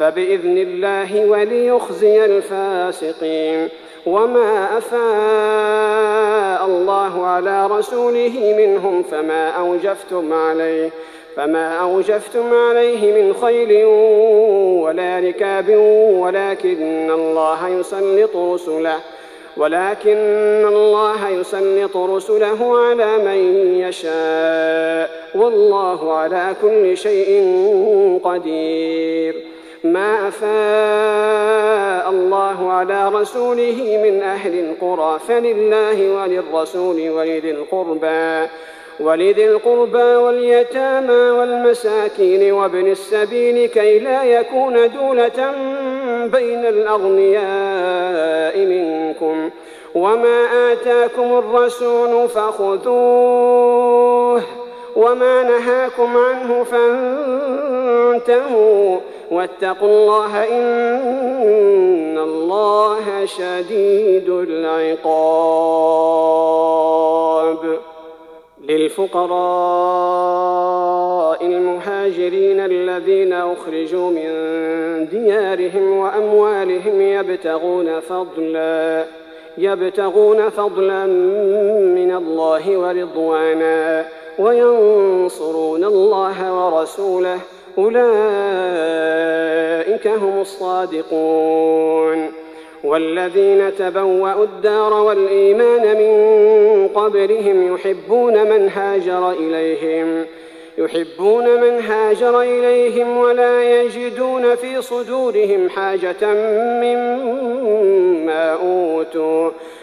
فبإذن الله وليخزي الفاسقين. وما أفاء الله على رسوله منهم فما أوجفتم عليه فما أوجفتم عليه من خيل ولا ركاب ولكن الله يسلط رسله ولكن الله يسلط رسله على من يشاء والله على كل شيء قدير. ما أفاء الله على رسوله من أهل القرى فلله وللرسول ولذي القربى ولذي القربى واليتامى والمساكين وابن السبيل كي لا يكون دولة بين الأغنياء منكم وما آتاكم الرسول فخذوه وما نهاكم عنه فانتهوا واتقوا الله إن الله شديد العقاب. للفقراء المهاجرين الذين أخرجوا من ديارهم وأموالهم يبتغون فضلا يبتغون فضلا من الله ورضوانا. وينصرون الله ورسوله. أولئك هم الصادقون. والذين تبوأوا الدار والإيمان من قبلهم يحبون من هاجر إليهم يحبون من هاجر إليهم ولا يجدون في صدورهم حاجة مما أوتوا.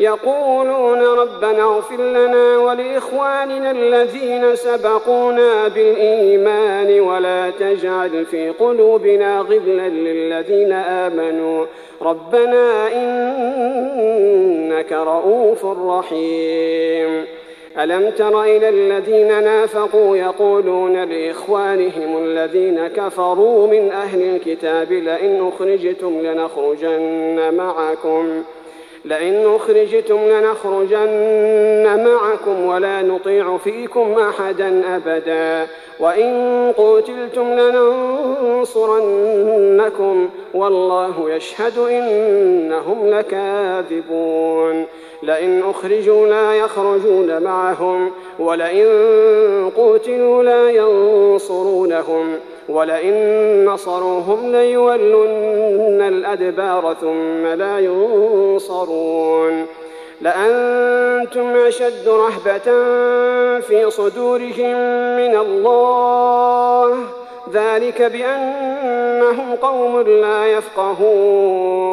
يقولون ربنا اغفر لنا ولإخواننا الذين سبقونا بالإيمان ولا تجعل في قلوبنا غلا للذين آمنوا. ربنا إنك رؤوف رحيم. ألم تر إلى الذين نافقوا يقولون لإخوانهم الذين كفروا من أهل الكتاب لئن أخرجتم لنخرجن معكم ۖ. لئن أخرجتم لنخرجن معكم ولا نطيع فيكم أحدا أبدا. وإن قتلتم لننصرنكم والله يشهد إنهم لكاذبون. لئن أخرجوا لا يخرجون معهم ولئن قتلوا لا ينصرونهم. ولئن نصروهم ليولن الأدبار ثم لا ينصرون. لأنتم أشد رهبة في صدورهم من الله. ذلك بأنهم قوم لا يفقهون.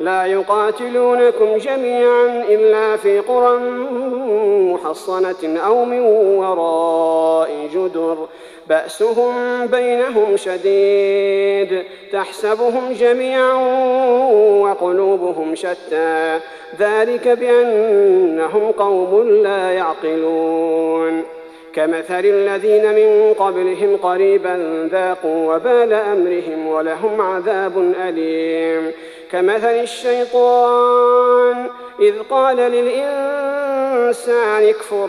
لا يقاتلونكم جميعا إلا في قرى محصنة أو من وراء جدر. بأسهم بينهم شديد تحسبهم جميعا وقلوبهم شتى. ذلك بأنهم قوم لا يعقلون. كمثل الذين من قبلهم قريبا ذاقوا وبال أمرهم ولهم عذاب أليم. كمثل الشيطان إذ قال للإنسان اكفر.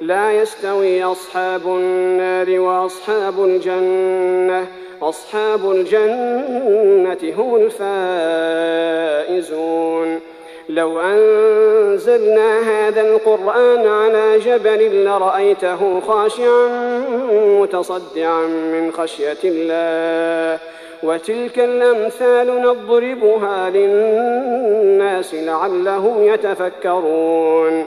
لا يستوي أصحاب النار وأصحاب الجنة أصحاب الجنة هم الفائزون. لو أنزلنا هذا القرآن على جبل لرأيته خاشعا متصدعا من خشية الله وتلك الأمثال نضربها للناس لعلهم يتفكرون.